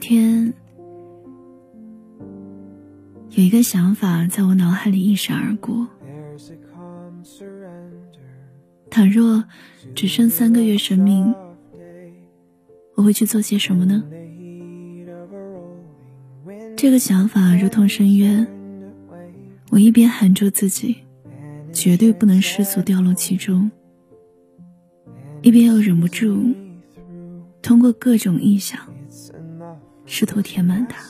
天，有一个想法在我脑海里一闪而过：倘若只剩三个月生命，我会去做些什么呢？这个想法如同深渊，我一边喊住自己，绝对不能失足掉落其中，一边又忍不住通过各种臆想，试图填满它。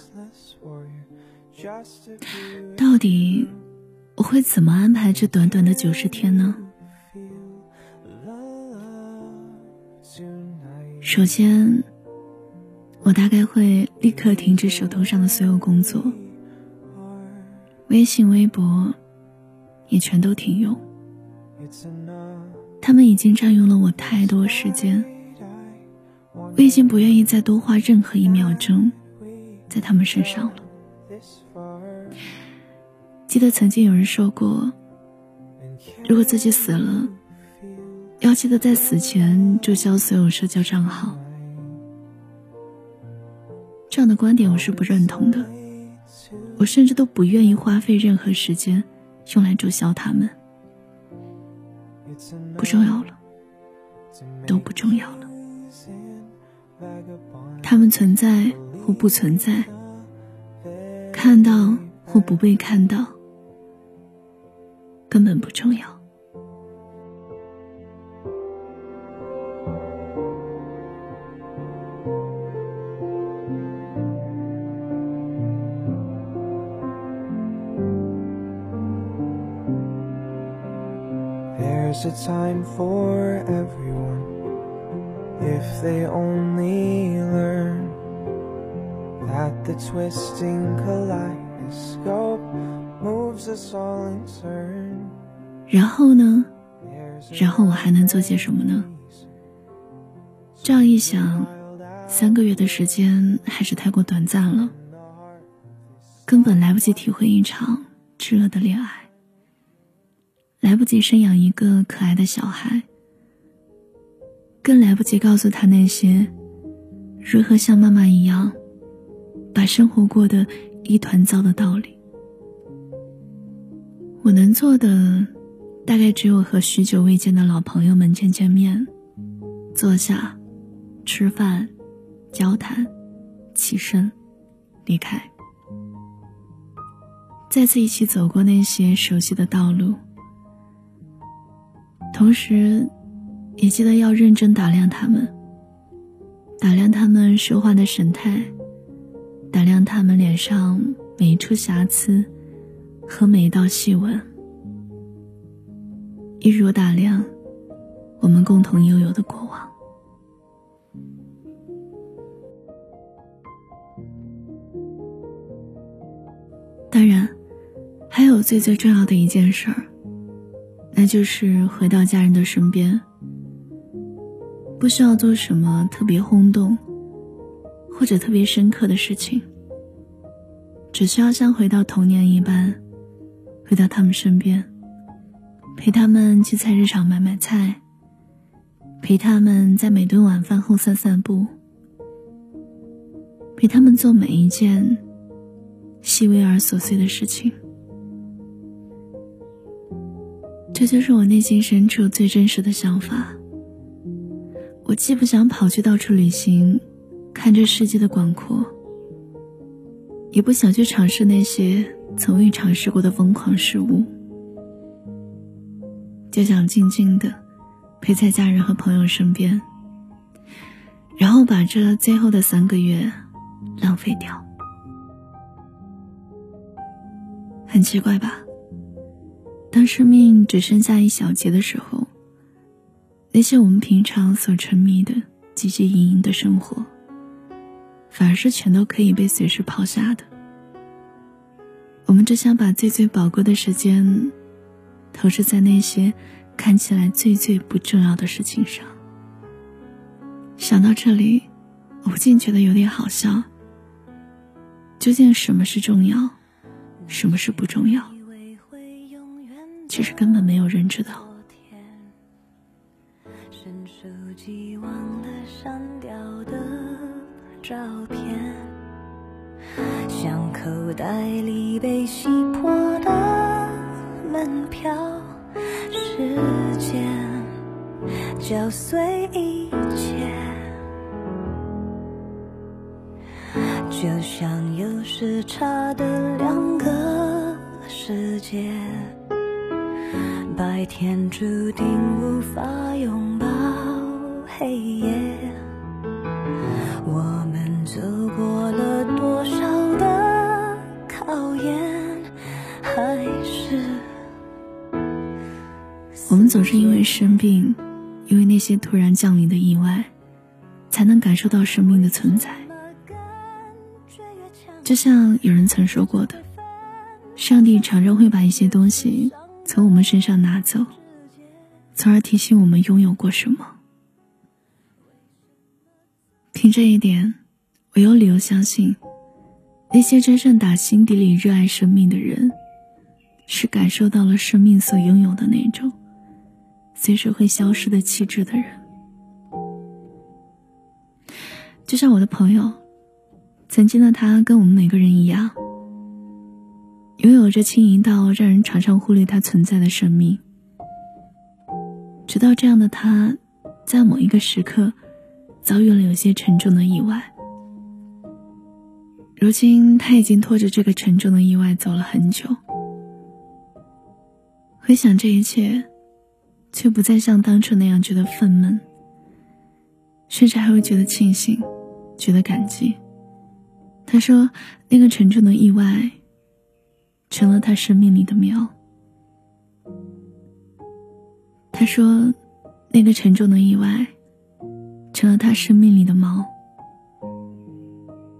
到底我会怎么安排这短短的九十天呢？首先。我大概会立刻停止手头上的所有工作，微信、微博也全都停用。他们已经占用了我太多时间，我已经不愿意再多花任何一秒钟在他们身上了。记得曾经有人说过，如果自己死了，要记得在死前注销所有社交账号。这样的观点我是不认同的，我甚至都不愿意花费任何时间用来注销他们。不重要了，都不重要了。他们存在或不存在，看到或不被看到，根本不重要。There's a time for everyone if they only learn that the twisting kaleidoscope moves us all in turn. 然后呢？然后我还能做些什么呢？这样一想，三个月的时间还是太过短暂了，根本来不及体会一场炽热的恋爱。来不及生养一个可爱的小孩，更来不及告诉他那些如何像妈妈一样把生活过得一团糟的道理。我能做的，大概只有和许久未见的老朋友们见见面，坐下，吃饭，交谈，起身，离开，再次一起走过那些熟悉的道路。同时，也记得要认真打量他们，打量他们说话的神态，打量他们脸上每一处瑕疵和每一道细纹，一如打量我们共同拥有的过往。当然，还有最最重要的一件事儿。那就是回到家人的身边，不需要做什么特别轰动或者特别深刻的事情，只需要像回到童年一般，回到他们身边，陪他们去菜市场买买菜，陪他们在每顿晚饭后散散步，陪他们做每一件细微而琐碎的事情。这就是我内心深处最真实的想法。我既不想跑去到处旅行，看这世界的广阔，也不想去尝试那些从未尝试过的疯狂事物，就想静静的陪在家人和朋友身边，然后把这最后的三个月浪费掉。很奇怪吧？当生命只剩下一小节的时候，那些我们平常所沉迷的汲汲营营的生活，反而是全都可以被随时抛下的。我们只想把最最宝贵的时间，投射在那些看起来最最不重要的事情上。想到这里，我不禁觉得有点好笑。究竟什么是重要，什么是不重要？其实根本没有人知道。照片像。口袋里被洗破的门票，时间搅碎一切，就像有时差的两个世界，白天注定无法拥抱黑夜。我我们总是因为生病，因为那些突然降临的意外，才能感受到生命的存在。就像有人曾说过的，上帝常常会把一些东西从我们身上拿走，从而提醒我们拥有过什么。凭这一点，我有理由相信，那些真正打心底里热爱生命的人，是感受到了生命所拥有的那种随时会消失的气质的人。就像我的朋友，曾经的他跟我们每个人一样，拥有着轻盈到让人常常忽略他存在的生命。直到这样的他，在某一个时刻。遭遇了有些沉重的意外，如今他已经拖着这个沉重的意外走了很久。回想这一切，却不再像当初那样觉得愤懑，甚至还会觉得庆幸，觉得感激。他说：“那个沉重的意外，成了他生命里的苗。”他说：“那个沉重的意外。”成了他生命里的锚。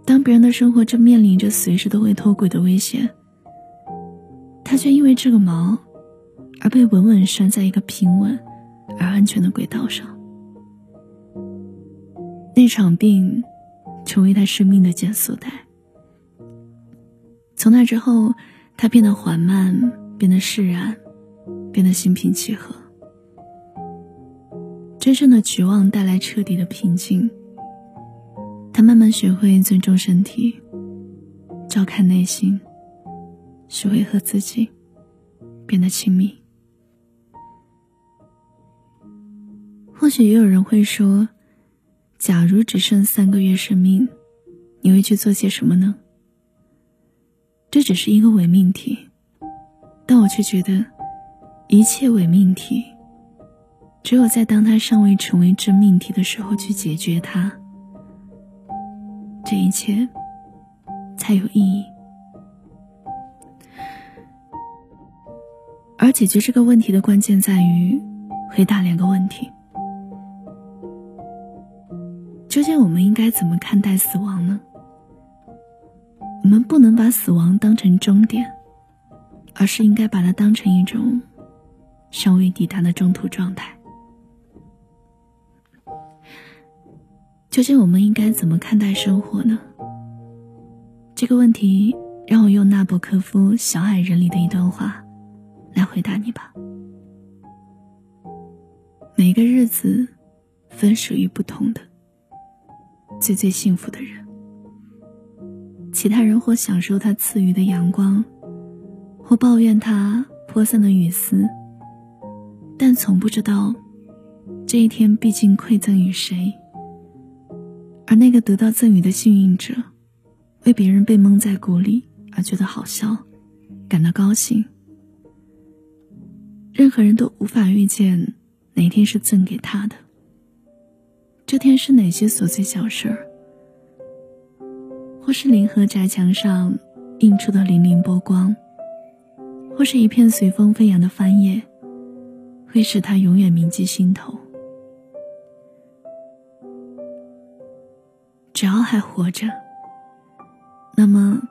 当别人的生活正面临着随时都会脱轨的危险，他却因为这个锚，而被稳稳拴在一个平稳而安全的轨道上。那场病，成为他生命的减速带。从那之后，他变得缓慢，变得释然，变得心平气和。真正的绝望带来彻底的平静。他慢慢学会尊重身体，照看内心，学会和自己变得亲密。或许也有人会说：“假如只剩三个月生命，你会去做些什么呢？”这只是一个伪命题，但我却觉得，一切伪命题。只有在当它尚未成为真命题的时候去解决它，这一切才有意义。而解决这个问题的关键在于回答两个问题：究竟我们应该怎么看待死亡呢？我们不能把死亡当成终点，而是应该把它当成一种尚未抵达的中途状态。究竟我们应该怎么看待生活呢？这个问题让我用纳博科夫《小矮人》里的一段话来回答你吧。每个日子分属于不同的最最幸福的人，其他人或享受他赐予的阳光，或抱怨他泼散的雨丝，但从不知道这一天毕竟馈赠于谁。而那个得到赠予的幸运者，为别人被蒙在鼓里而觉得好笑，感到高兴。任何人都无法预见哪天是赠给他的。这天是哪些琐碎小事儿，或是临河宅墙上映出的粼粼波光，或是一片随风飞扬的翻叶，会使他永远铭记心头。只要还活着，那么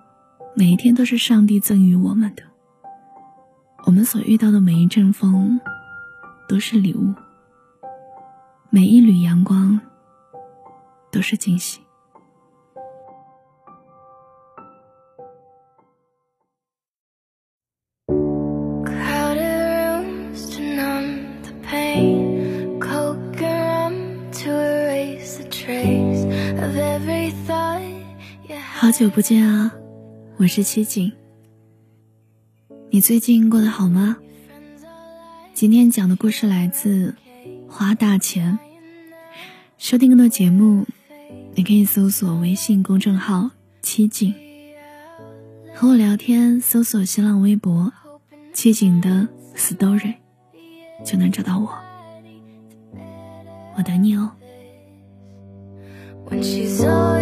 每一天都是上帝赠予我们的。我们所遇到的每一阵风，都是礼物；每一缕阳光，都是惊喜。好久不见啊！我是七景。你最近过得好吗？今天讲的故事来自《花大钱》。收听更多节目，你可以搜索微信公众号“七景”，和我聊天，搜索新浪微博“七景的 story”，就能找到我。我等你哦。sad song